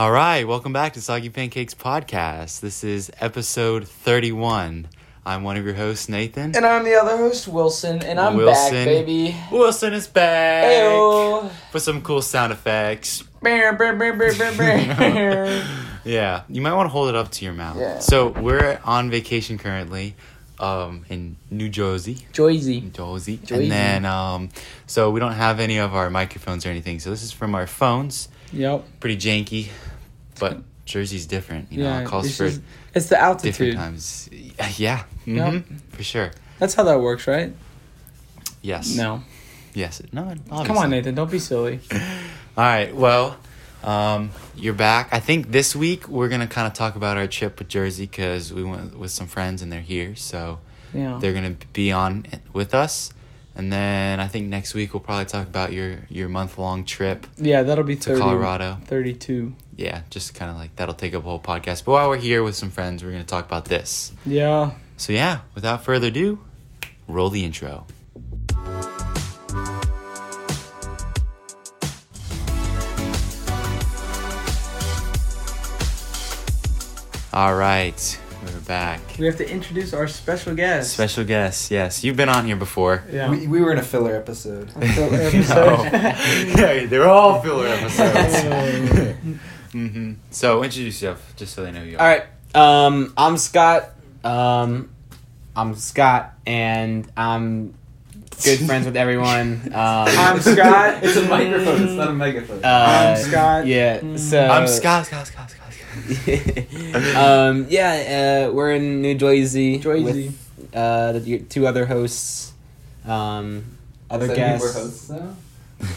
All right, welcome back to Soggy Pancakes Podcast. This is episode 31. I'm one of your hosts, Nathan. And I'm the other host, Wilson, and I'm Wilson. back, baby. Wilson is back Ayo. with some cool sound effects. Yeah, you might want to hold it up to your mouth. Yeah. So we're on vacation currently, um, in New Jersey. Joyzy. Jersey. Jersey. And then, um, so we don't have any of our microphones or anything. So this is from our phones. Yep. Pretty janky, but Jersey's different. You know, yeah. it calls it's, for just- it's the altitude. different times. Yeah, hmm Yep. for sure. That's how that works, right? Yes. No. Yes. No. Come on, Nathan. Don't be silly. All right. Well, um, you're back. I think this week we're gonna kind of talk about our trip with Jersey because we went with some friends and they're here, so Yeah. they're gonna be on with us. And then I think next week we'll probably talk about your your month long trip Yeah, that'll be to 30, Colorado. 32. Yeah, just kind of like that'll take up a whole podcast. But while we're here with some friends, we're gonna talk about this. Yeah. So yeah, without further ado, roll the intro. All right, we're back. We have to introduce our special guest. Special guest, yes, you've been on here before. Yeah. We, we were in a filler episode. Filler episode. yeah, they're all filler episodes. hmm So introduce yourself, just so they know you. Are. All right. Um, I'm Scott. Um, I'm Scott, and I'm good friends with everyone. Um, I'm Scott. It's a microphone. It's not a megaphone. uh, I'm Scott. Yeah. Mm. So I'm Scott. Scott. Scott. Scott. Scott. um, yeah. Uh, we're in New Jersey. Joyzy. With, uh, the two other hosts. Um, other Does that mean guests. We're hosts now.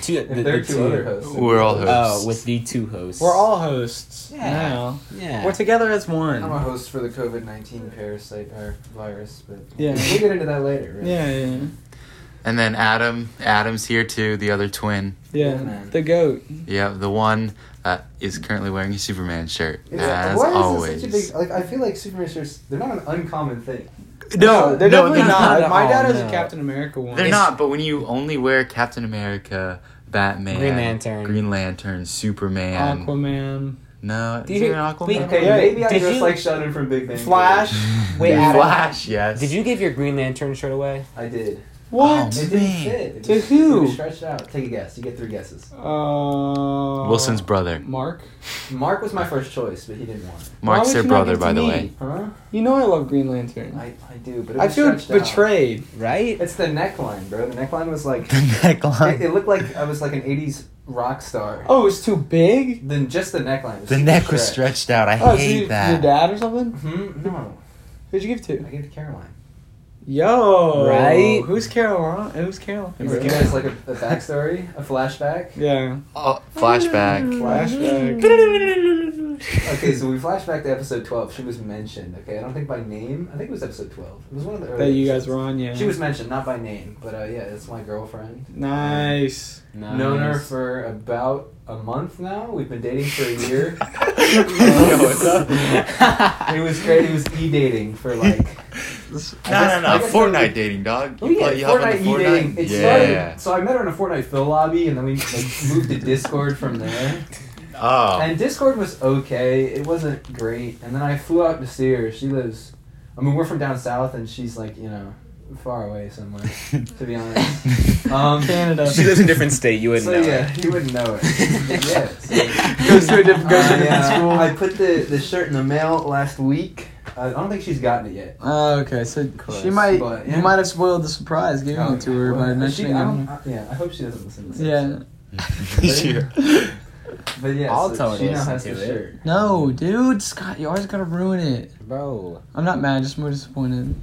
Two, If the- there are the two other hosts. We're all hosts. Oh, with the two hosts. We're all hosts. Yeah. Now. Yeah. We're together as one. I'm a host for the COVID nineteen parasite or virus, but Yeah. we'll get into that later. Right? Yeah, yeah, And then Adam. Adam's here too. The other twin. yeah. Yeah. The goat. Yeah, the one that is currently wearing a Superman shirt, It's- as why is always. such a big? Like, I feel like Superman shirts. They're not an uncommon thing. no, they're no, definitely they're not. not. My dad has a. Captain America one. They're not, but when you only wear Captain America, Batman, Green Lantern. Green Lantern, Superman. Aquaman. No, Do is you- there an Aquaman? wait, Okay, Yeah, maybe I did dress you- like Sheldon from Big Bang. Theory. Flash. Wait, Flash, yes. Did you give your Green Lantern shirt away? I did. What? Oh, It didn't man. fit. It To was- who? It stretched out. Take a guess. You get three guesses. Uh, Wilson's brother. Mark. Mark was my first choice, but he didn't want it. Mark's would their brother, by to the me? way. Huh? You know I love Green Lantern. I, I do, but it I was feel stretched out. I feel betrayed. Right? It's the neckline, bro. The neckline was like The it, neckline. it looked like I was like an '80s rock star. Oh, it was too big. Then just the neckline. Was The super neck was stretched. stretched out. I Oh, so hate you, that. your dad or something? Hmm? No, Who'd you give it I gave it to Caroline. Yo, Right? Who's Carol? Who's Carol? Is it guys like a, a backstory, a flashback? Yeah. Oh, flashback. Flashback. Okay, so we flash back to episode 12. She was mentioned. Okay, I don't think by name. I think it was episode 12. It was one of the that you guys episodes. were on, yeah. She was mentioned, not by name, but uh, yeah, it's my girlfriend. nice. Known her for about a month now. We've been dating for a year. Yo, what's up? it was great. It was e dating for like. No, I no, guess- no. I guess Fortnite there- dating, dog. Oh yeah, play- you hop on the Fortnite e dating. It yeah. started. So I met her in a Fortnite fill lobby, and then we like moved to Discord from there. Oh. And Discord was okay. It wasn't great. And then I flew out to see her. She lives. I mean, we're from down south, and she's like you know far away somewhere. to be honest. Um, Canada. She lives in a different state. You wouldn't so know. yeah, it. you wouldn't know it. But yeah. So, Goes to a different, goes to a I, different uh, school. I put the, the shirt in the mail last week. I don't think she's gotten it yet. Oh, okay. So Close, she might, but, you might have spoiled the surprise giving Oh, it to her by mentioning she, I it. I- yeah, I hope she doesn't listen to this. Yeah. episode. But yeah, I'll so tell her she to now has to the it. shirt. No, dude, Scott, you always gotta ruin it. Bro. I'm not mad, just more disappointed.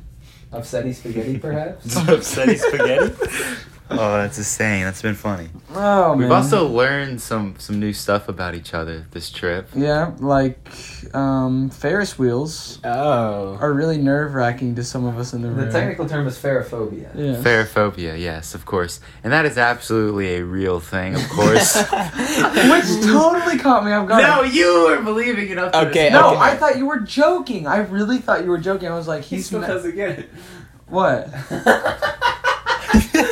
Upsetty spaghetti, perhaps. Upsetty spaghetti. Oh, that's a saying. That's been funny. Oh We've man. also learned some some new stuff about each other this trip. yeah, like um, Ferris wheels Oh. are really nerve wracking to some of us in the, The room. technical term is ferrophobia. Yeah. Pherophobia, yes, of course, and that is absolutely a real thing, of course. Which totally caught me off guard. no, you were believing it up. To Okay, this No, okay. I thought you were joking. I really thought you were joking. I was like, he's ma- again. what?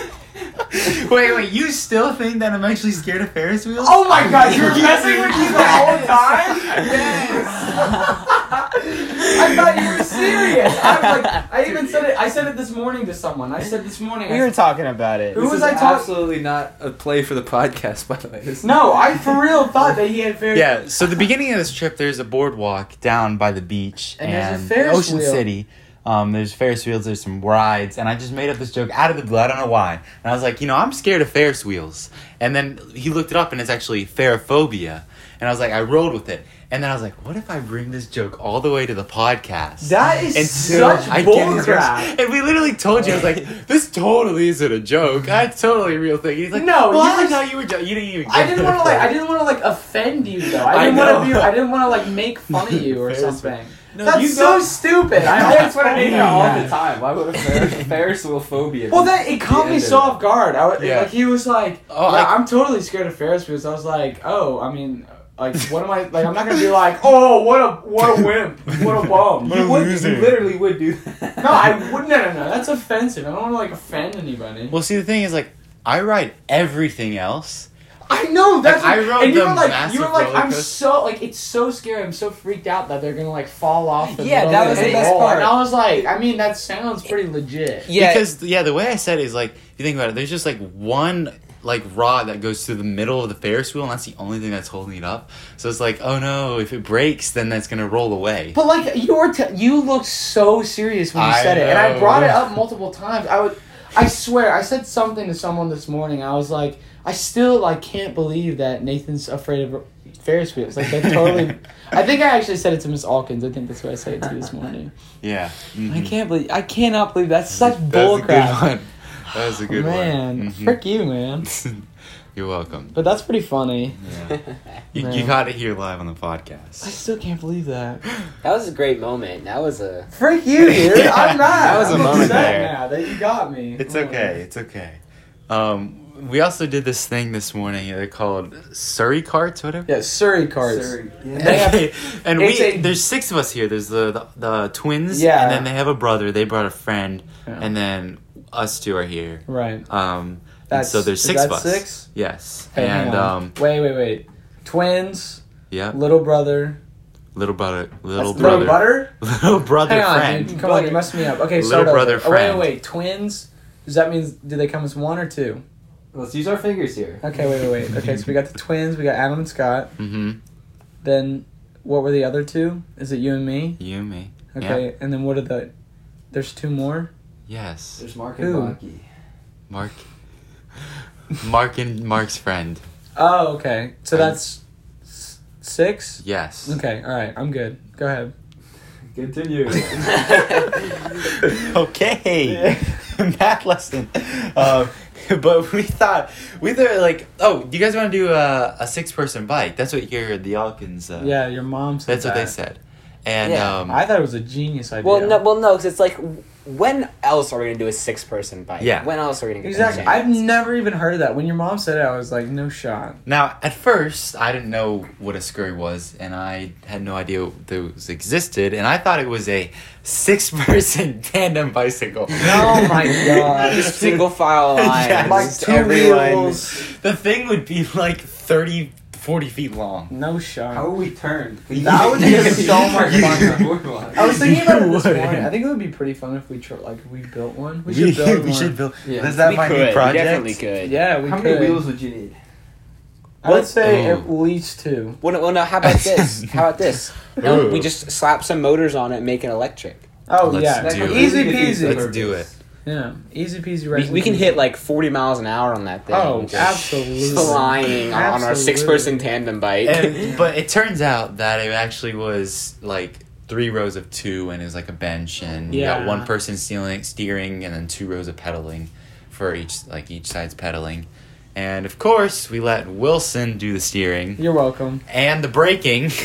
wait, wait, you still think that I'm actually scared of Ferris wheels? Oh my god, you were messing with me the whole time? Yes. I thought you were serious. I, like, I even said it. I said it this morning to someone. I said this morning. I we were talking about it. Who This was is I talk- absolutely not a play for the podcast, by the way. This no, I for real thought that he had very. Yeah, so the beginning of this trip, there's a boardwalk down by the beach And and, there's a Ferris Ocean wheel. City. Um, there's Ferris wheels, there's some rides, and I just made up this joke out of the blue. I don't know why. And I was like, you know, I'm scared of Ferris wheels. And then he looked it up, and it's actually Ferrophobia. And I was like, I rolled with it. And then I was like, what if I bring this joke all the way to the podcast? That is Until such bullcrap. And we literally told you, I was like, this totally isn't a joke. That's totally a real thing. He's like, No, well, you I thought you were joking. You didn't even. I didn't want to like. I didn't want to like offend you though. I I didn't want to be. I didn't want to like make fun of you or something. No, That's you so go- stupid. I I always that's what I wanted mean to all the time. Why would a Ferris, Ferris wheel phobia? Well, be that it caught me so off guard. I was, Yeah. like he was like, Oh, yeah, I- I'm totally scared of Ferris wheels. I was like, oh, I mean, like, what am I like? I'm not gonna be like, oh, what a what a wimp, what a bum. What a You would, loser. you literally would do that. No, I wouldn't. No, no, no. That's offensive. I don't want to like offend anybody. Well, see, the thing is, like, I ride everything else. I know that's. Like, I what- rode and you the were like, massive you were like, I'm so like, it's so scary. I'm so freaked out that they're gonna like fall off. The Yeah, that was the the best roll. part. And I was like, I mean, that sounds pretty legit. Yeah. Because yeah, the way I said it is like, if you think about it, there's just like one like rod that goes through the middle of the Ferris wheel, and that's the only thing that's holding it up. So it's like, oh no, if it breaks, then that's gonna roll away. But like you were, t- you looked so serious when you I said it, and I brought it up multiple times. I would, I swear, I said something to someone this morning. I was like, I still like can't believe that Nathan's afraid of Ferris wheels. Like that totally. I think I actually said it to Miss Alkins. I think that's what I said it to this morning. Yeah, I Mhm. can't believe. I cannot believe that's such That was a good one. That was a good man, one. Mhm. frick you, man. You're welcome. But that's pretty funny. Yeah. You, you got it here live on the podcast. I still can't believe that. That was a great moment. That was a. Frick you, dude. I'm not. That was a I'm moment upset there. Now that you got me. It's okay. It's okay. Um, we also did this thing this morning. They're called Surrey carts, whatever. Yeah, Surrey carts. Surrey. And they have- and we a- there's six of us here. There's the, the the twins, Yeah. and then they have a brother. They brought a friend, Yeah. and then us two are here. Right. Um, That's so there's is six that of us. Six. Yes, Hey, and um, wait, wait, wait. Twins, yeah, little brother, little brother, little That's brother, little butter. little brother Hang on, friend. dude. Come on, you messed me up. Okay, Little start over. brother Oh, wait, wait, wait. Twins. Does that mean do they come as one or two? Let's use our fingers here. Okay, wait, wait, wait. Okay, so we got the twins. We got Adam and Scott. Mm-hmm. Then what were the other two? Is it you and me? You and me. Okay, and then what are the? There's two more. Yes, There's Mark Who? and Baki. Mark. Mark and Mark's friend. Oh, okay. So And- that's s- six. Yes. Okay, all right. I'm good. Go ahead. Continue. okay. Math lesson. Um, but we thought we thought like, oh, do you guys want to do a, a six person bike? That's what your the Alkins. Uh, Yeah, your mom said That's what they said. And Yeah, um, I thought it was a genius idea. Well, no, well, no, because it's like, when else are we gonna do a six-person bike? Yeah. When else are we gonna get Exactly. that I've never even heard of that. When your mom said it, I was like, no shot. now at first I didn't know what a scurry was, and I had no idea those existed, and I thought it was a six person tandem bicycle. Oh my god. Just single file lines. Yeah, like two everyone- wheels. The thing would be like 30, 40 feet long. No shot. How would we turn? That would be so much fun. I was thinking about it this would. morning. I think it would be pretty fun if we tr- like if we built one. We We should build we one. should build. Yeah. Is that we my could. new We definitely could. Yeah, we How could. many wheels would you need? I would say Oh. at least two. Well, no, well, no, how about this? How about this? No, Ooh. we just slap some motors on it and make it electric. Oh Let's yeah, do it. easy peasy. Let's do purpose. Yeah, easy peasy. We, we can peace. hit like 40 miles an hour on that thing. Oh, absolutely. Flying on our six person tandem bike. And, but it turns out that it actually was like three rows of two, and it was like a bench, and you got one person steering, steering, and then two rows of pedaling for each like each side's pedaling. And of course, we let Wilson do the steering You're welcome. and the braking.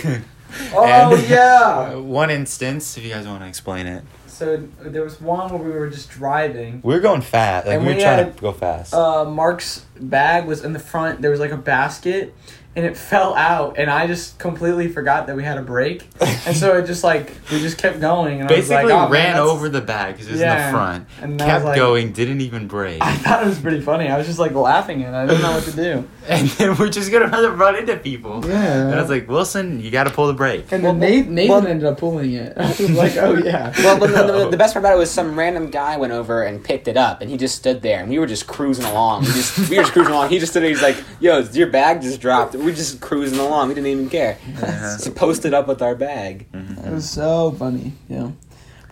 Oh And, yeah. uh, one instance, if you guys want to explain it, So there was one where we were just driving. we were going fast. Like And we were we trying had, to go fast. Uh, Mark's bag was in the front. There was like a basket, and it fell out, and I just completely forgot that we had a break, and so it just like we just kept going, and Basically, I was like, oh, ran that's- over the bag because it was in the front. And I kept like- going, didn't even break. I thought it was pretty funny. I was just like laughing at it. I didn't know what to do. and then we're just gonna run into people. Yeah. And I was like, Wilson, you got to pull the brake. And Well, then Nathan, Nathan well- ended up pulling it. I was like, oh yeah. Well, the, the, the best part about it was some random guy went over and picked it up, and he just stood there, and we were just cruising along. We just we were just cruising along. He just stood there. He's like, "Yo, your bag just dropped." We were just cruising along. We didn't even care. Uh-huh. Yeah. Just posted up with our bag. Mm-hmm. It was so funny, yeah.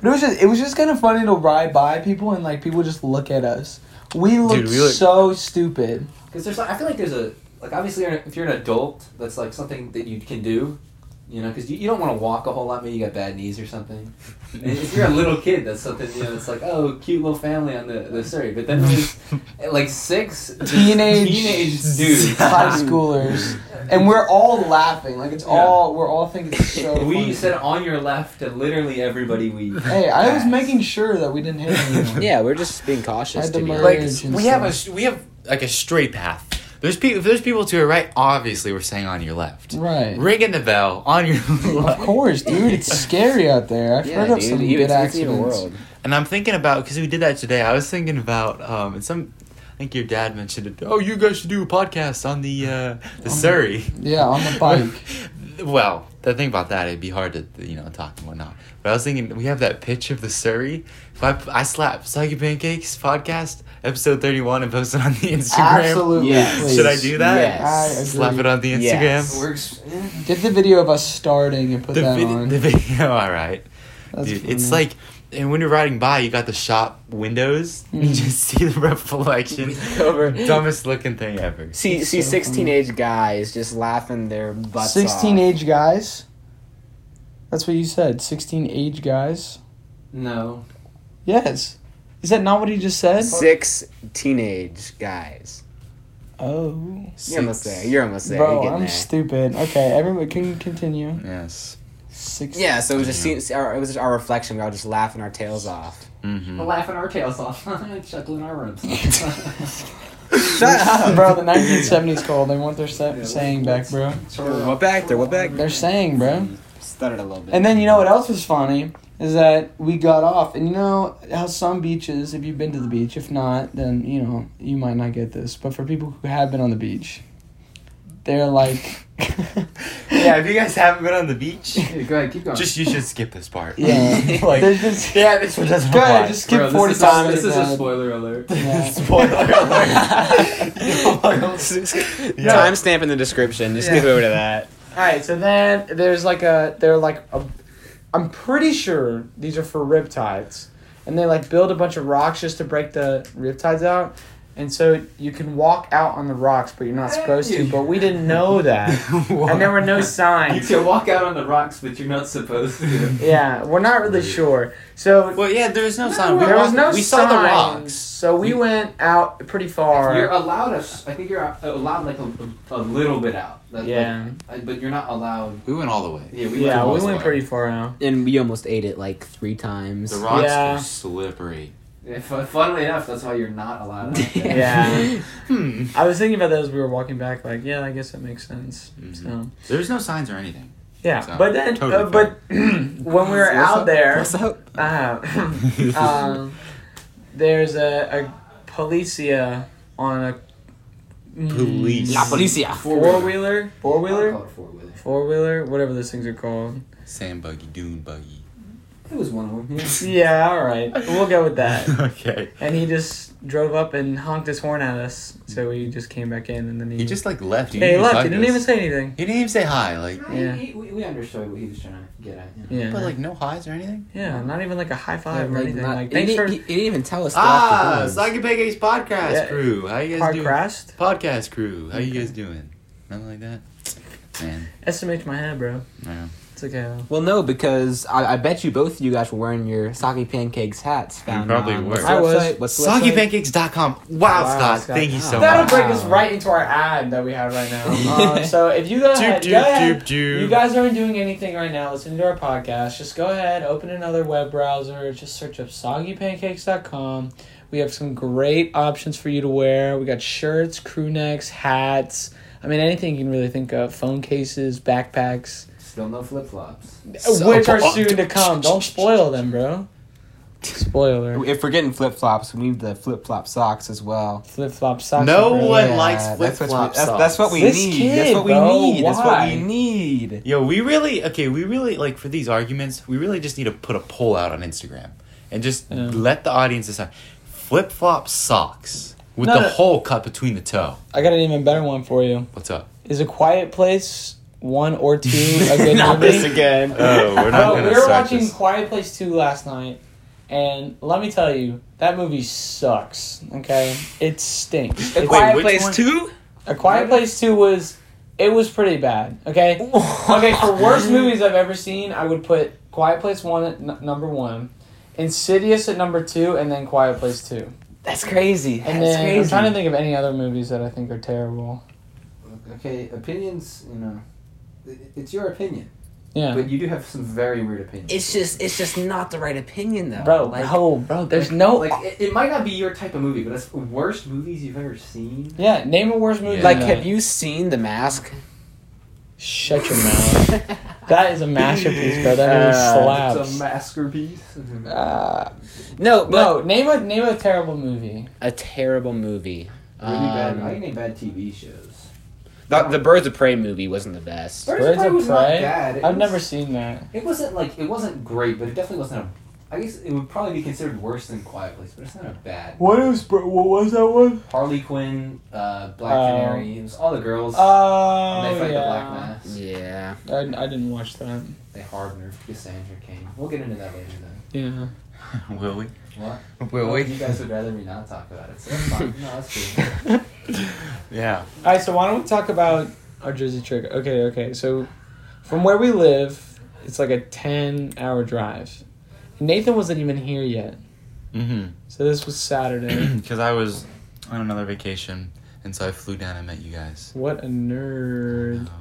But it was just it was just kind of funny to ride by people and like people just look at us. We looked we look- so stupid. Because there's, like, I feel like there's a like obviously if you're an adult, that's like something that you can do, you know, because you, you don't want to walk a whole lot. Maybe you got bad knees or something. And if you're a little kid, that's something you know. It's like oh, cute little family on the the Surrey. But then there's like six Teenage- teenage dudes. High schoolers. And we're all laughing. Like it's Yeah. all we're all thinking it's so we funny. said on your left, and literally everybody we. Hey, I was making sure that we didn't hit anyone. Yeah, we're just being cautious. Had To to be merge. honest. like and we have a stuff. we have like a straight path. There's people. If there's people to your right, obviously we're saying on your left. Right. Ringing the bell on your left. Of course, dude. It's scary out there. I've Yeah, heard of dude, some even- good it's- it's even accidents. world. And I'm thinking about because we did that today. I was thinking about um and some. I think your dad mentioned it. Oh, you guys should do a podcast on the uh the Surrey. Yeah, on the bike. well, the thing about that, it'd be hard to you know talk and whatnot. But I was thinking we have that pitch of the Surrey. If I I slap Soggy Pancakes podcast episode thirty one and post it on the Instagram. Absolutely. Yes. Should I do that? Yes. I agree. Slap it on the Instagram. Yes. Works. Get the video of us starting and put The, that vid- on. the video, all right. That's Dude, it's like, and when you're riding by, you got the shop windows. You Mm. just see the reflection. Over. Dumbest looking thing ever. See, It's see, so six funny. teenage guys just laughing their butts sixteen off. age guys. That's what you said. Sixteen age guys. No. Yes. Is that not what he just said? Six teenage guys. Oh. You're almost there. You're almost there. Bro, You're I'm there. stupid. Okay, everybody can continue. Yes. Six. Yeah, so it was just see, our, it was just our reflection. We were all just laughing our tails off. Mm-hmm. We're laughing our tails off, chuckling our rooms. Shut up, Bro, the 1970s called. They want their sa- saying back, bro. What back there? What back? They're saying, bro. Stuttered a little bit. And then you know what else was funny is that we got off, and you know how some beaches, if you've been to the beach, if not, then you know you might not get this. But for people who have been on the beach, they're like, Yeah, if you guys haven't been on the beach, Yeah, go ahead, keep going. just you should skip this part. yeah, like, just yeah, this one doesn't go apply. ahead, just skip Bro, forty this times. this is a spoiler alert. Yeah. Spoiler alert. Timestamp in the description. Just Yeah. skip over to that. All right, so then there's like a they're like a, I'm pretty sure these are for riptides, and they like build a bunch of rocks just to break the riptides out, and so you can walk out on the rocks, but you're not supposed to. But we didn't know that, and there were no signs. You can walk out on the rocks, but you're not supposed to. Yeah, we're not really sure. So Well, yeah, there was no sign. We, there was walked- no we saw the rocks. So we went out pretty far. You're allowed us. I think you're allowed like a, a, a little bit out. That- yeah, like, but you're not allowed. We went all the way. Yeah, we yeah, we went. went pretty far out. And we almost ate it like three times. The rocks Yeah. were slippery. Yeah, fu- funnily enough, that's why you're not allowed. Out there. Yeah. Hmm. I was thinking about that as we were walking back. Like, yeah, I guess that makes sense. Mhm. So. There's no signs or anything. Yeah, So, but then, totally uh, but when we were What's out up? there, What's up? uh, um, there's a, a policia on a Police. La policia. four wheeler, four-wheeler four-wheeler. four wheeler, whatever those things are called. Sand buggy, dune buggy. It was one of them. Yeah. Yeah, all right, we'll go with that. okay. And he just drove up and honked his horn at us, so we just came back in, and then he, He just like left. yeah, he didn't left. He didn't us. even say anything. He didn't even say hi. Like, Yeah. He- he- we, we understood what he was trying to get at. You know? Yeah, but like no highs or anything. yeah, not even like a high five or like, anything. not- like, he, thanks for didn't, he, he didn't even tell us. to lock the Ah, doors. Soggy Pancakes podcast Yeah. crew. How you guys doing? Parkcrast. Podcast crew. How you guys doing? Nothing like that. Man, SMH my head, bro. no. It's okay. Well, no, because I, I bet you both of you guys were wearing your Soggy Pancakes hats. Found probably on, were. What's the I was. website? What's the website? SoggyPancakes.com. Wow, Wow, Scott. Scott. Thank you so much. That'll much. bring us right into our ad that we have right now. Uh, so if you go ahead, Doop, go ahead. doop, doop. You guys aren't doing anything right now. Listening to our podcast. Just go ahead, open another web browser. Just search up soggypancakes.com. We have some great options for you to wear. We got shirts, crew necks, hats, I mean, anything you can really think of: phone cases, backpacks, Still no flip flops. So- which uh, are soon to come. Don't spoil them, bro. Spoiler. If we're getting flip flops, we need the flip flop socks as well. Flip flop socks. No are great. one likes that's what we- flip-flop That's, that's what we This need. kid, that's what we bro, need. That's what we need. Yo, we really okay. We really like for these arguments. We really just need to put a poll out on Instagram and just Yeah. let the audience decide. Flip flop socks with No, the no. hole cut between the toe. I got an even better one for you. What's up? Is a Quiet Place one or two a good Not movie? this again. Oh, we're not Bro, gonna we were watching this. Quiet Place 2 last night, and let me tell you, that movie sucks. Okay, it stinks. A Quiet which Place one? Two. A Quiet Place 2 was, it was pretty bad. Okay, okay. For worst movies I've ever seen, I would put Quiet Place 1 at n- number one, Insidious at number two, and then Quiet Place 2. That's crazy. And That's then crazy. I'm trying to think of any other movies that I think are terrible. Okay, opinions. You know, it- it's your opinion, Yeah. but you do have some very weird opinions. It's just, it's just not the right opinion though. Bro, Like, bro, bro, there's Like- no like it, it might not be your type of movie, but it's worst movies you've ever seen. Yeah, name a worst movie. Yeah. like, have you seen The Mask? Shut your mouth. That is a masterpiece, bro. That movie Uh, slaps. It's a masterpiece. Uh, no, but no, name a name a terrible movie. a terrible movie. Really bad. Um, I can name bad TV shows. The, the Birds of Prey movie wasn't the best. Birds, Birds of Prey of was not bad. It I've was- never seen that. It wasn't like it wasn't great, but it definitely wasn't a. I guess it would probably be considered worse than Quiet Place, but it's not a bad. What is what was that one? Harley Quinn, uh, Black Oh. Canary. It was all the girls. Oh and they fight the Black yeah. Mass. Yeah. I, I didn't watch that. They hardened Cassandra Cain. We'll get into that later then. Yeah. Will we? What? Will Well, we? You guys would rather me not talk about it, so that's fine. No, that's cool. Yeah. All right, so why don't we talk about our Jersey trip? Okay, okay. So from where we live, it's like a ten hour drive. Nathan wasn't even here yet, Mm-hmm. so this was Saturday. Because I was on another vacation, and so I flew down and met you guys. what a nerd! Oh.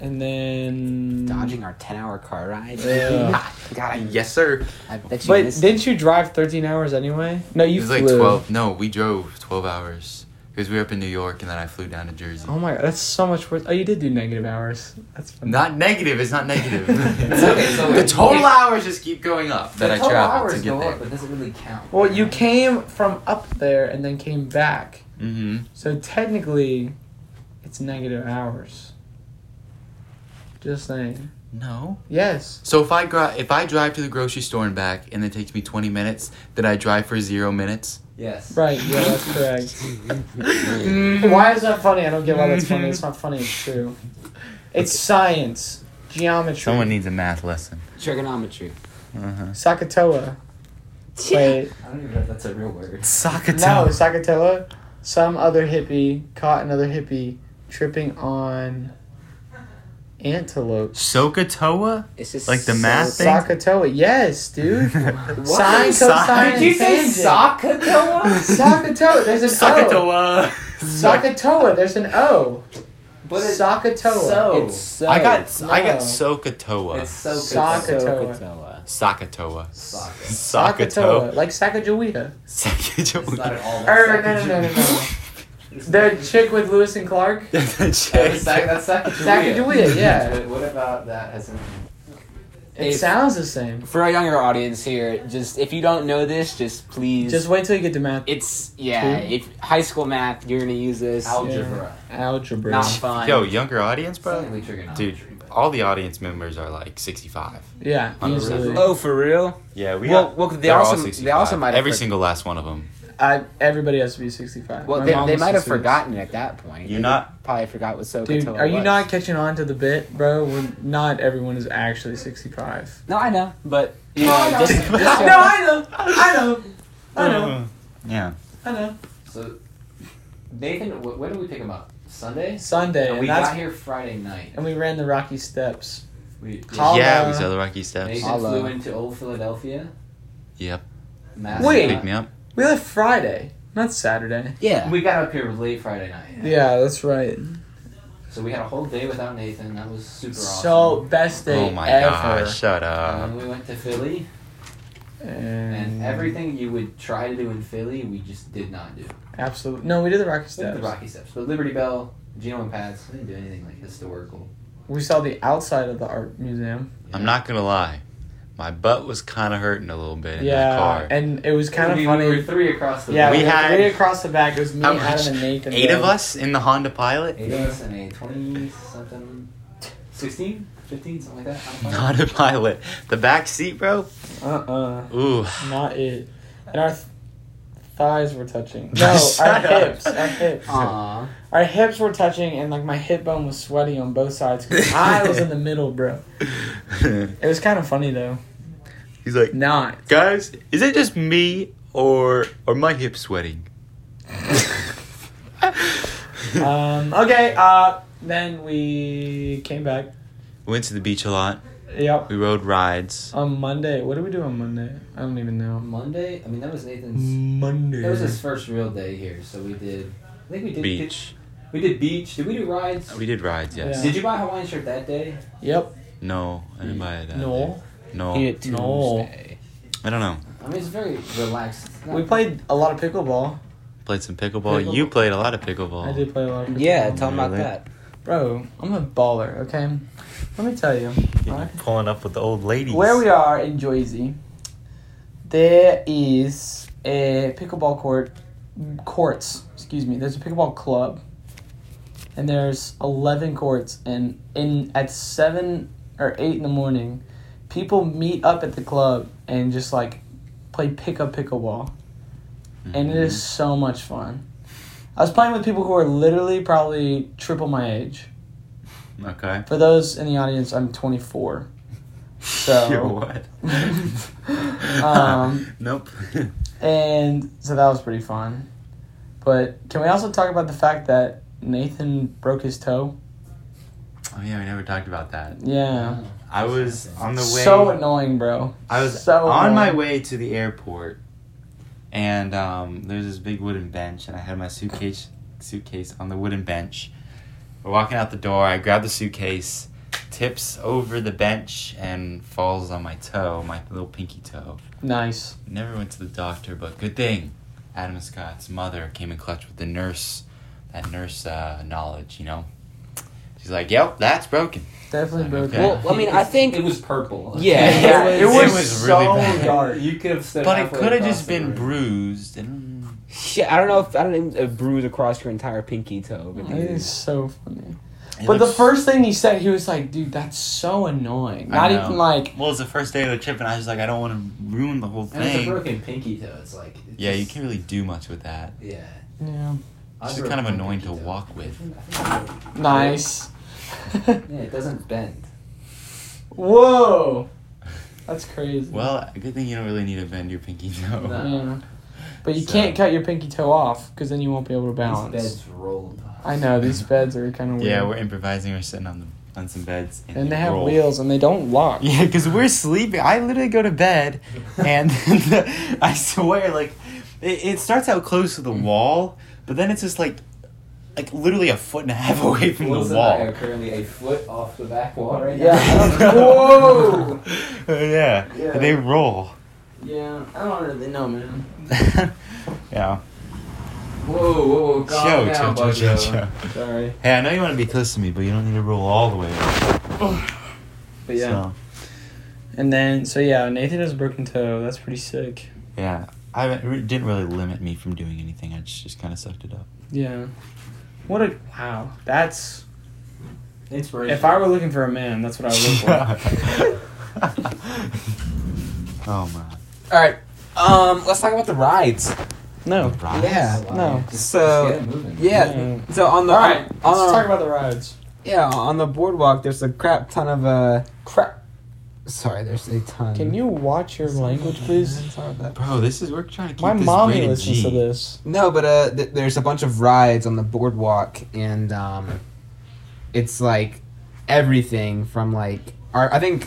And then Dodging our 10 hour car ride. Yeah. God, I, Yes, sir. I bet you But didn't you drive 13 hours anyway? No, It you was flew. like twelve. No, we drove twelve hours because we were up in New York, and then I flew down to Jersey. Oh my god, that's so much worse. Oh, you did do negative hours. That's fun. Not negative. It's not negative. okay, so the total if- hours just keep going up that the I total traveled hours to get go there. up, but doesn't really count? Well, you came from up there and then came back. Mm-hmm. So technically, it's negative hours. Just saying. No. Yes. So if I gra- if I drive to the grocery store and back, and it takes me twenty minutes, then I drive for zero minutes. Yes. Right, yeah, that's correct. why is that funny? I don't get why that's funny. It's not funny, it's true. It's science. Geometry. Someone needs a math lesson. trigonometry. Uh-huh. Sakatoa. Wait. I don't even know if that's a real word. Sakatoa. No, Sakatoa. Some other hippie caught another hippie tripping on antelope. Sokotoa? It's just Like the so- math thing? Sakatoa. Yes, dude. Sine, Sine- cosine, Did you say tangent. Sakatoa? Sakatoa. There's an O. Sakatoa. Sakatoa. There's an O. But it's Sakatoa. so. It's so. I got I got No. Sokotoa. It's so Sakatoa. Sakatoa. Sakatoa. Saka. Sakatoa. Like Sacagawea. It's not Sakatoa. at all. Er, no, no, no, no, no. The chick with Lewis and Clark? That's a That's chick. Sac- that's Sacagawea, yeah. But what about that as an It If- sounds the same. For our younger audience here, just if you don't know this, just please. Just wait till you get to math. It's yeah. Two? If high school math, you're gonna use this. algebra? Algebra. Not fun. Yo, younger audience, bro. Technically trigonometry. Dude, all the audience members are like 65. Yeah, easily. Oh, for real? Yeah, we Well, got. well, they they're all also they 65. also might have every for- single last one of them. I, everybody has to be 65. Well, My they, they might have 66. forgotten at that point. You're They not- probably forgot what Sokotoa Dude, are you was. not catching on to the bit, bro? We're, not everyone is actually 65. No, I know, but you No, know, I know. just, just no, I know. I know. I know. Mm-hmm. Yeah. I know. So, Nathan, wh- when did we pick him up? Sunday. Sunday, And and, we that's got here Friday night. and we ran the Rocky Steps. We Holla. Yeah, we saw the Rocky Steps. Nathan Holla. flew into Old Philadelphia. Yep. Mascot. Wait. Pick me up. We left Friday, not Saturday. yeah. We got up here late Friday night. Yeah, that's right. So we had a whole day without Nathan. That was super So awesome. best day Oh my ever. gosh, shut And up. then we went to Philly, And, and everything you would try to do in Philly, we just did not do. Absolutely. No, we did the Rocky We did Steps. the Rocky Steps, but Liberty Bell, Geno and Pat's. We didn't do anything like historical. We saw the outside of the art museum. I'm not gonna lie, my butt was kind of hurting a little bit in that yeah, car. and it was kind of we, funny. We were three across the. yeah, We we, had had- three across the back. It was me, Adam, and Nathan. Eight of us in the Honda Pilot. Eight of us and a twenty something, 16, 15, something like that. Don't know. Honda Pilot. The back seat, bro. Uh-uh. Ooh. Not it. And our th- thighs were touching. No, our hips. Our hips. Aww. Our hips were touching, and like my hip bone was sweaty on both sides. 'cause I was in the middle, bro. It was kind of funny though. He's like, Not. guys, is it just me or or my hip sweating? Um. Okay. Uh. Then we came back. Went to the beach a lot. Yep. We rode rides. On Monday. What did we do on Monday? I don't even know. Monday. I mean, that was Nathan's. Monday. That was his first real day here. So we did. I think we did Beach. we did beach. Did we do rides? We did rides, yes. Yeah. Did you buy a Hawaiian shirt that day? Yep. No, I didn't buy it. that No. day. No. He did No. I don't know. I mean, it's very relaxed. It's We played a lot of pickleball. Played some pickleball. Pickleball. You played a lot of pickleball. I did play a lot of pickleball. Yeah, tell him about Really? that. Bro, I'm a baller. Okay. Let me tell you. alright? Pulling up with the old ladies. Where we are in Jersey, there is a pickleball court, courts. Excuse me. There's a pickleball club, and there's eleven courts. And in at seven or eight in the morning, people meet up at the club and just like play pickup pickleball, and it is mm-hmm. so much fun. I was playing with people who are literally probably triple my age. Okay. For those in the audience, I'm 24. So. You're what? Um, nope. And so that was pretty fun. But can we also talk about the fact that Nathan broke his toe? oh yeah, we never talked about that. Yeah. I was on the way. So annoying, bro. I was so on my way to the airport, and um, there's this big wooden bench, and I had my suitcase suitcase on the wooden bench. We're walking out the door. I grab the suitcase, tips over the bench, and falls on my toe, my little pinky toe. Nice. Never went to the doctor, but good thing. Adam Scott's mother came in clutch with the nurse, that nurse uh, knowledge, you know. She's like, "Yep, that's broken." Definitely broken. Okay. Well, I mean, I think it was purple. Yeah, Yeah, it it was- was, it was so really bad. dark. You could have said, But it could have just been room. bruised. And, Shit, I don't know if I don't know, a bruise across your entire pinky toe. But It is so funny. It But the first thing he said, he was like, dude, that's so annoying. I Not know. even like, Well, it's the first day of the trip, and I was like, I don't want to ruin the whole And it's a thing. broken pinky toe. It's like. it's Yeah, you can't really do much with that. Yeah. yeah. I It's kind of annoying to toe. walk with. Nice. Yeah, it doesn't bend. Whoa. That's crazy. Well, a good thing you don't really need to bend your pinky toe. No. Yeah. But you So- can't cut your pinky toe off because then you won't be able to These balance. beds rolled. I know these beds are kind of weird. Yeah, we're improvising. We're sitting on the on some beds, and they have roll. wheels and they don't lock. Yeah, because we're sleeping. I literally go to bed, and I swear, like, it, it starts out close to the wall, but then it's just like, like literally a foot and a half away from What's the the I wall. am currently a foot off the back wall right Yeah. now. Whoa. Oh, yeah, Yeah. they roll. Yeah, I don't really know, man. yeah. Whoa, whoa, whoa, calm Show, down, Sorry. Hey, I know you want to be close to me, but you don't need to roll all the way. Up, But yeah. So, And then, so yeah, Nathan has a broken toe. That's pretty sick. yeah. I it didn't really limit me from doing anything. I just, just kind of sucked it up. Yeah. What a wow. That's Inspiration. if I were looking for a man, that's what I would look for. oh man. all right, um, let's talk about the rides. No. Rides? Yeah. No. So- just get it moving. Yeah. So on the All right. on, Let's the- talk about the rides. yeah on the boardwalk, there's a crap ton of uh. Crap. Sorry, there's a ton. Can you watch your language, please? Sorry about that. Bro, this is we're trying to keep My this mommy rated listens G. to this. No, but uh, th- there's a bunch of rides on the boardwalk, and um, it's like everything from like our. I think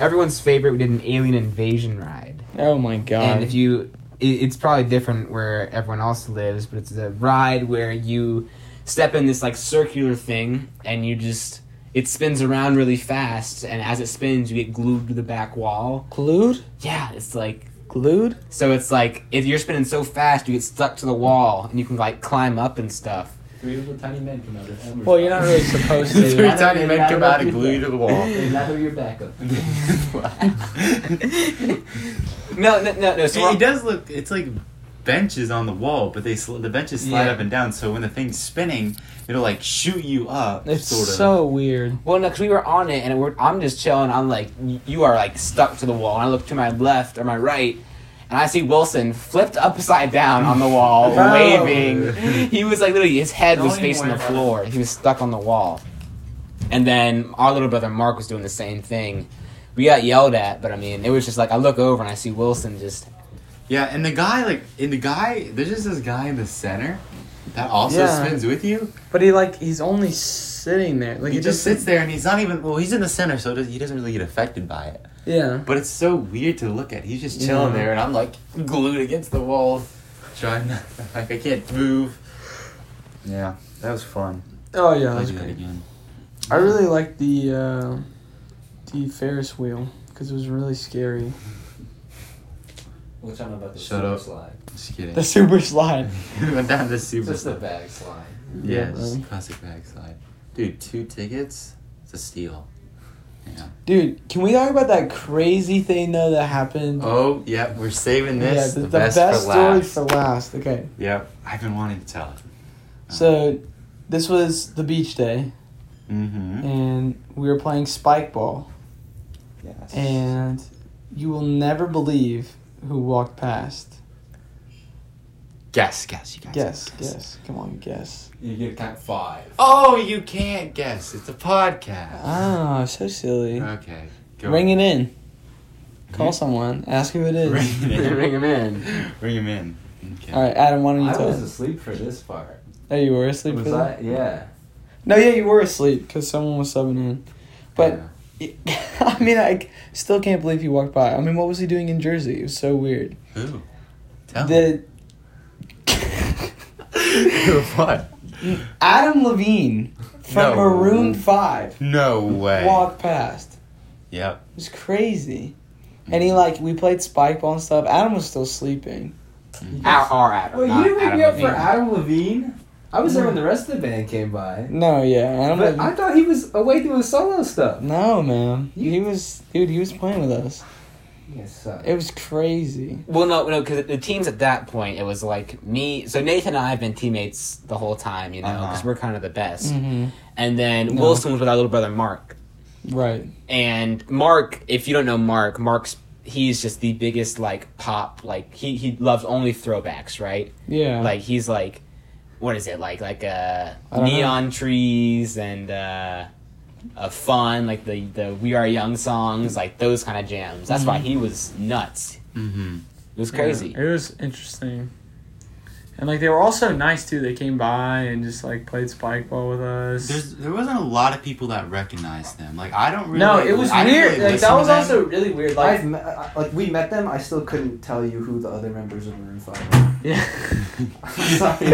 everyone's favorite. We did an alien invasion ride, Oh my god. and if you, it, it's probably different where everyone else lives, but it's a ride where you step in this like circular thing, and you just it spins around really fast, and as it spins, you get glued to the back wall. glued? Yeah, it's like Glued? so it's like if you're spinning so fast, you get stuck to the wall, and you can like climb up and stuff. Three little tiny men come out of Elmer's Well, you're not really supposed to. Three Lather- tiny men lather come out and your glue you to the wall. They lather your back up. No, no, no, no. So it, we're- it does look. It's like benches on the wall, but they sl- the benches slide Yeah. up and down. So when the thing's spinning, it'll like shoot you up. It's sort of. so weird. Well, no, because we were on it, and we're, I'm just chilling. I'm like, you are like stuck to the wall. And I look to my left or my right, and I see Wilson flipped upside down on the wall, Oh. waving. He was like literally, his head was Don't even facing the floor. He was stuck on the wall. And then our little brother Mark was doing the same thing. We got yelled at, but I mean, it was just like I look over and I see Wilson just. Yeah, and the guy like in the guy, there's just this guy in the center that also Yeah. spins with you. But he like he's only sitting there. Like he he just sits there and he's not even. Well, he's in the center, so does, he doesn't really get affected by it. Yeah. But it's so weird to look at. He's just chilling Yeah. there, and I'm like glued against the wall, trying to, like I can't move. Yeah, that was fun. Oh yeah, I'll that's do that great. again. I really liked the uh, the Ferris wheel because it was really scary. Which I'm about to Shut super up. slide. Just kidding. The super slide. we went down the super. Just a slide. bag slide. Yeah, Yeah, just man. classic backslide. Dude, two tickets. It's a steal. Yeah. Dude, can we talk about that crazy thing though that happened? Oh, yeah, we're saving this. yeah, the, the, best, best, for story last. for last. Okay, Yep, I've been wanting to tell it. so this was the beach day, Mm-hmm. and we were playing spike ball, Yes. and you will never believe who walked past. guess, guess, you guys. Guess, guess. Come on, guess. You get count five. Oh, you can't guess. It's a podcast. Ah, so silly. Okay. Go. Ring it in. Call someone. Ask who it is. Ring it in. Ring him in. Ring him in. Okay. All right, Adam. Why don't you I tell? was us? asleep for this part. Oh, you were asleep. Was for that? I? Yeah. No, yeah, you were asleep because someone was subbing in. But I mean, I still can't believe he walked by. I mean, what was he doing in Jersey? It was so weird. Who? Tell me. The what? Adam Levine from No. Maroon Five No way. walked past. Yep. It was crazy. And he mm. like we played spike ball and stuff. Adam was still sleeping. Mm. Our, our Adam. Well, not you didn't wake Adam me up Levine. for Adam Levine. I was there when the rest of the band came by. No, yeah, Adam. But Levine- I thought he was away doing solo stuff. no, man. He was, dude. He was playing with us. You guys. It was crazy. Well, no, no, because the teams at that point, it was like me. So Nathan and I have been teammates the whole time, you know, because Uh-huh. we're kind of the best. Mm-hmm. And then No. Wilson was with our little brother Mark. Right. And Mark, if you don't know Mark, Mark's he's just the biggest like pop. Like he he loves only throwbacks, right? Yeah. Like he's like, what is it like? Like uh, know. neon trees and uh, uh, fun, like the the We Are Young songs, like those kind of jams. That's why Mhm. he was nuts. Mm-hmm. It was crazy. Yeah, it was interesting. And like they were also nice too. They came by and just like played spike ball with us. There's there wasn't a lot of people that recognized them. Like I don't really. no, it was I weird. really like that was also really weird. Like I've met, I- like we met them. I still couldn't tell you who the other members of Maroon Five. Were. yeah. I'm sorry.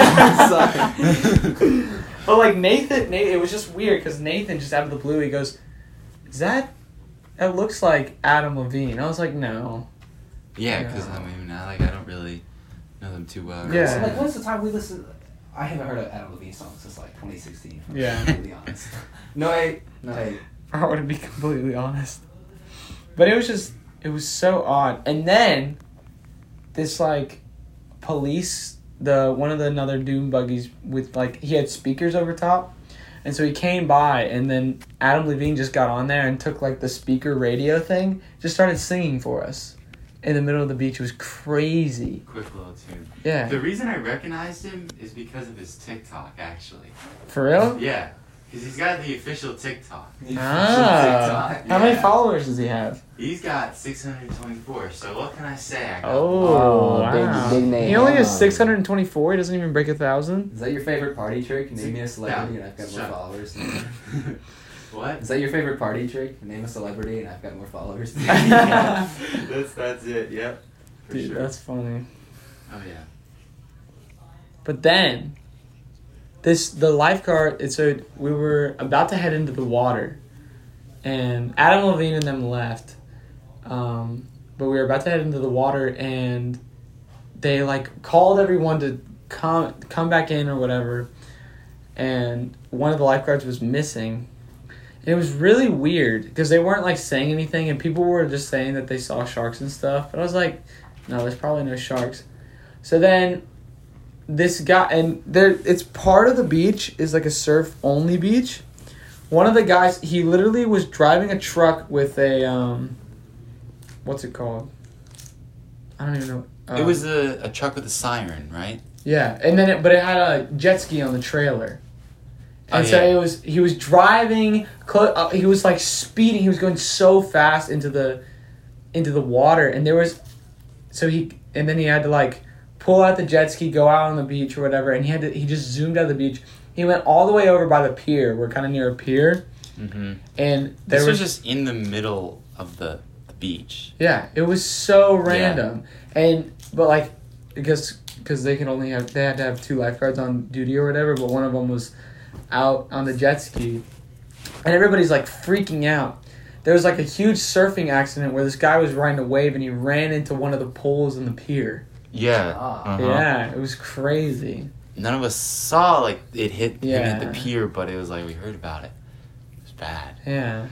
I'm sorry. but like Nathan, Nathan, it was just weird because Nathan just out of the blue he goes, "Is that? That looks like Adam Levine." I was like, "No." Yeah, because Yeah. I mean, I like I don't really know them too well. Yeah. So, like, when's the time we listened? I haven't heard of Adam Levine songs since like 2016. if I'm Yeah. completely honest. No, I, no, I, I want to be completely honest. But it was just, it was so odd. And then, this like, police, the one of the another dune buggies with like he had speakers over top, and so he came by, and then Adam Levine just got on there and took like the speaker radio thing, just started singing for us, in the middle of the beach. It was crazy. Quick little tune. Yeah, The reason I recognized him is because of his TikTok, actually. for real. Yeah, because he's got the official TikTok. Ah, TikTok. how many followers does he have? He's got 624. So what can I say? I got Oh, Oh, big- big name. He only has 624. He doesn't even break a thousand. Is that your favorite party trick? Name me a celebrity and I've got more up. followers. what? Is that your favorite party trick? Name a celebrity and I've got more followers. that's that's it. Yep. For Dude, sure. that's funny. Oh yeah. But then, this the lifeguard. It said we were about to head into the water, and Adam Levine and them left. Um, but we were about to head into the water, and they like called everyone to come come back in or whatever. and one of the lifeguards was missing. It was really weird because they weren't like saying anything, and people were just saying that they saw sharks and stuff. But I was like, no, there's probably no sharks. So then this guy and there it's part of the beach is like a surf only beach. One of the guys he literally was driving a truck with a um what's it called? I don't even know. it Um, was a, a truck with a siren, right? yeah, and then it, but it had a jet ski on the trailer. And Oh, so yeah. it was he was driving clo- uh, he was like speeding he was going so fast into the into the water and there was so he and then he had to like pull out the jet ski go out on the beach or whatever and he had to he just zoomed out of the beach he went all the way over by the pier we're kind of near a pier Mm-hmm. and there This was was just in the middle of the, the beach. Yeah, it was so random, and but like because because they could only have they had to have two lifeguards on duty or whatever, but one of them was out on the jet ski, and everybody's like freaking out. There was like a huge surfing accident where this guy was riding a wave and he ran into one of the poles in the pier. Yeah. Ah. uh-huh. Yeah, it was crazy. None of us saw like it hit him at the pier, but it was like we heard about it. It was bad. Yeah,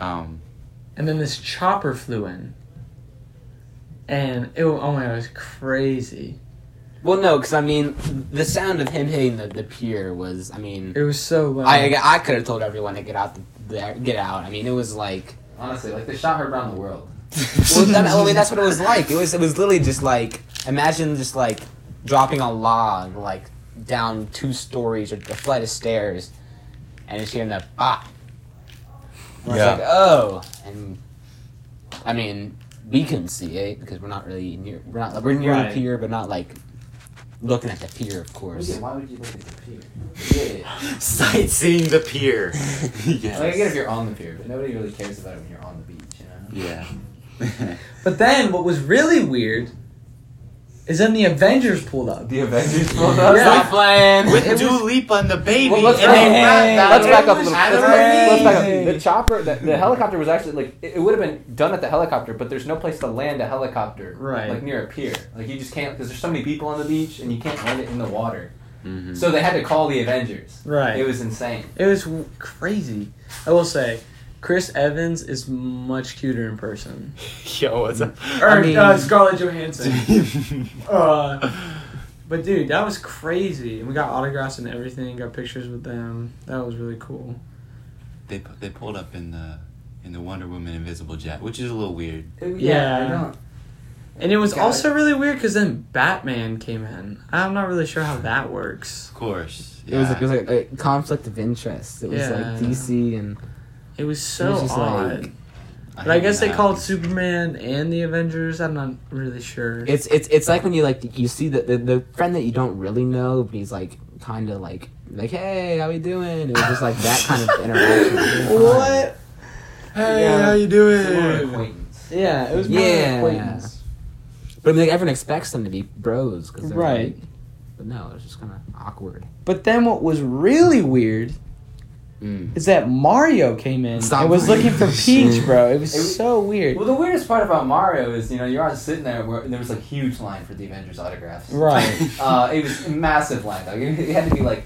Um, and then this chopper flew in, and it oh my god, it was crazy. Well, no, because I mean, the sound of him hitting the, the pier was, I mean, It was so loud. I I could have told everyone to get out the, the get out. I mean, it was like, Honestly, like they shot her around the world. well, that, I mean, that's what it was like. It was it was literally just like imagine just like dropping a log like down two stories or a flight of stairs, and just hearing the ah. And I Yeah. like, oh, and I mean, we couldn't see it because we're not really near. We're not. We're near Right. the pier, but not like looking at the pier, of course. Yeah, why would you look at the pier? Yeah. sightseeing the pier. yes. Like, I get if you're on the pier, but nobody really cares about it when you're on the beach, you know? Yeah. But then what was really weird is then the Avengers pulled up. The Avengers pulled up? Yeah. Stop playing. With It was- Dua Lipa and the baby. Well, let's and back- Hey, Let's back up a little. Let's, crazy. let's back up. The chopper, the, the helicopter was actually like it, it would have been done at the helicopter, but there's no place to land a helicopter, Right. Like near a pier, like you just can't because there's so many people on the beach and you can't land it in the water. Mhm. So they had to call the Avengers. Right. It was insane. It was w- crazy. I will say, Chris Evans is much cuter in person. Yo, what's up? Or I mean- uh, Scarlett Johansson. uh, but dude, that was crazy. And we got autographs and everything. Got pictures with them. That was really cool. they pu- they pulled up in the in the Wonder Woman invisible jet, which is a little weird. It- Yeah. I don't. And it was God. also really weird because then Batman came in. I'm not really sure how that works. Of course. It was like, it was like a conflict of interest. It was Yeah. like DC and It was so It was odd. like- but I guess they called. Superman and the Avengers. I'm not really sure. it's it's it's like when you like you see the the, the friend that you don't really know, but he's like kind of like like hey how we doing? It was just like that kind of interaction. what? Hey, Yeah. how you It's more doing? acquaintance. Yeah, it was more Yeah. acquaintance. But I mean, like, everyone expects them to be bros, cause Right. Like, but no, it's just kind of awkward. But then what was really weird Mm. is that Mario came in Stop and was looking for. Peach, bro. It was It was- so weird. Well, the weirdest part about Mario is you know you're on sitting there where there was a huge line for the Avengers autographs. Right. Uh, it was a massive line. Like it it had to be like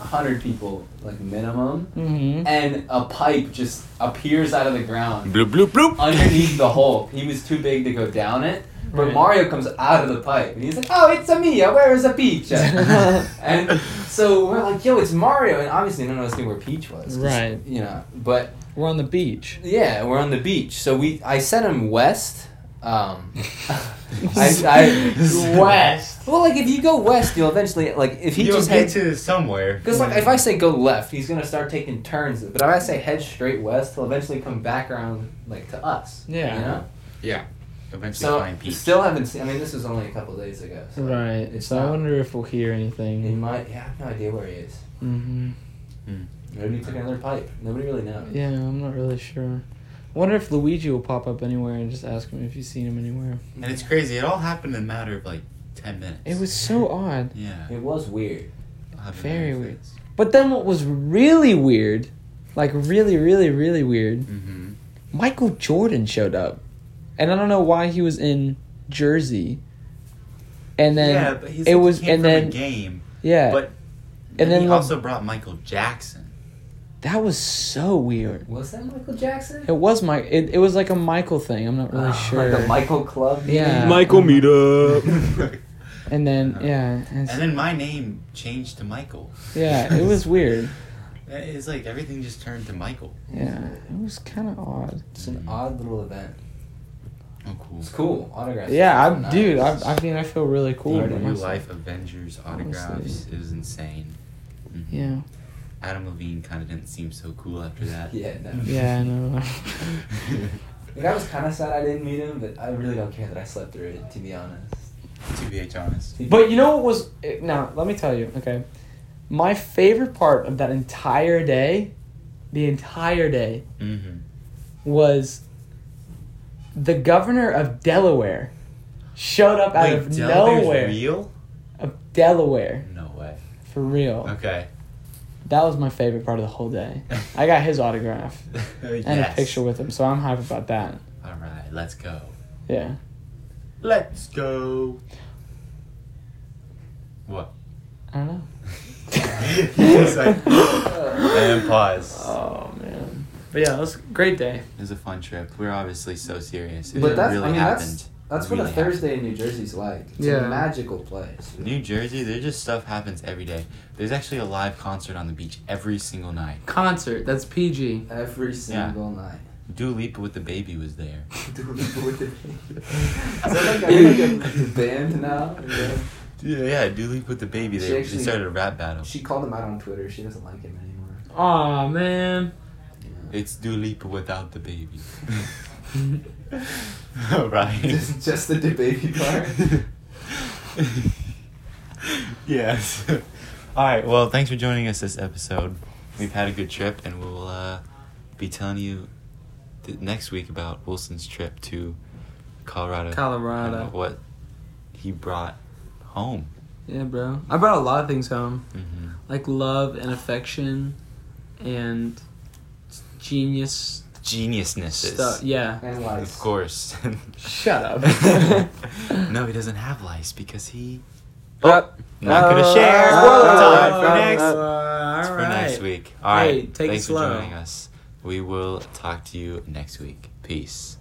a hundred people, like minimum, Mm-hmm. and a pipe just appears out of the ground Bloop bloop bloop. underneath the hole. He was too big to go down it, but Right. Mario comes out of the pipe and he's like, "Oh, it's a Mia. Where is a Peach?" and so we're like, "Yo, it's Mario!" And obviously none of us knew where Peach was, Right. You know, but We're on the beach. yeah, we're on the beach. So we, I sent him west. Um, I, I, West. well, like if you go west, you'll eventually like if he You'll just get heads to somewhere. because like if I say go left, he's gonna start taking turns. But if I say head straight west, he'll eventually come back around like to us. Yeah. You know. Yeah. Eventually So find Peach. still haven't seen. I mean, this was only a couple days ago. So Right. It's so I wonder if we'll hear anything. He might. Yeah, I have no idea where he is. Mm-hmm. Maybe he took another pipe. Nobody really knows. Yeah, I'm not really sure. I wonder if Luigi will pop up anywhere and just ask him if he's seen him anywhere. And it's crazy. It all happened in a matter of like ten minutes. It was so odd. Yeah. It was weird. Very benefits. weird. But then what was really weird, like really, really, really weird, Mm-hmm. Michael Jordan showed up. And I don't know why he was in Jersey. And then yeah, but he's it like, was- he came and from then- a game, yeah. but And then he Le- also brought Michael Jackson. that was so weird. Was that Michael Jackson? It was my. It, it was like a Michael thing. I'm not really Oh, sure. Like the Michael Club. meeting? Yeah. Michael meetup. and then uh, yeah, And then my name changed to Michael. yeah, it was weird. It's like everything just turned to Michael. Yeah, it was kind of odd. It's an odd little event. Oh, cool. It's cool. Autographs. Yeah, are I, nice. dude, I, I mean, I feel really cool. The about real life Avengers autographs. Honestly. It was insane. Mhm. Yeah, Adam Levine kind of didn't seem so cool after that. Yeah, no. yeah, I know. Like, I was kind of sad I didn't meet him, but I really don't care that I slept through it, to be honest. to be honest. But you know what was now? Let me tell you. Okay, my favorite part of that entire day, the entire day, Mm-hmm. was the governor of Delaware showed up out Wait, of Delaware's nowhere. real? Of Delaware, No way. for real. Okay. That was my favorite part of the whole day. I got his autograph oh, and a picture with him, so I'm hyped about that. All right, let's go. Yeah. Let's go. What? I don't know. It's like- and pause. Oh. But yeah, it was a great day. It was a fun trip. We're obviously so serious. It But that's, really I mean, happened. that's, that's It what really a Thursday in New Jersey's like. It's Yeah. a magical place. New Jersey, there just stuff happens every day. There's actually a live concert on the beach every single night. Concert. That's PG. Every single night. Dua Lipa with the baby was there. Is that like a, like a band now? Yeah. Yeah, yeah, Dua Lipa with the baby. She They, they actually- started a rap battle. She called him out on Twitter. She doesn't like him anymore. Aw man. It's Dua Lipa without the baby. right. just, just the baby part. yes. All right. Well, thanks for joining us this episode. We've had a good trip, and we'll uh, be telling you next week about Wilson's trip to Colorado. Colorado. what he brought home. Yeah, bro. I brought a lot of things home, hmm like love and affection, and genius Geniusnesses. stuff. Yeah. And like, Of course. Shut up. no, he doesn't have lice because he. But Not gonna Uh, share. spoiler Time alert. for next. Uh, It's for alright. next week. All right. Hey, take it Thanks slow. for joining us. We will talk to you next week. Peace.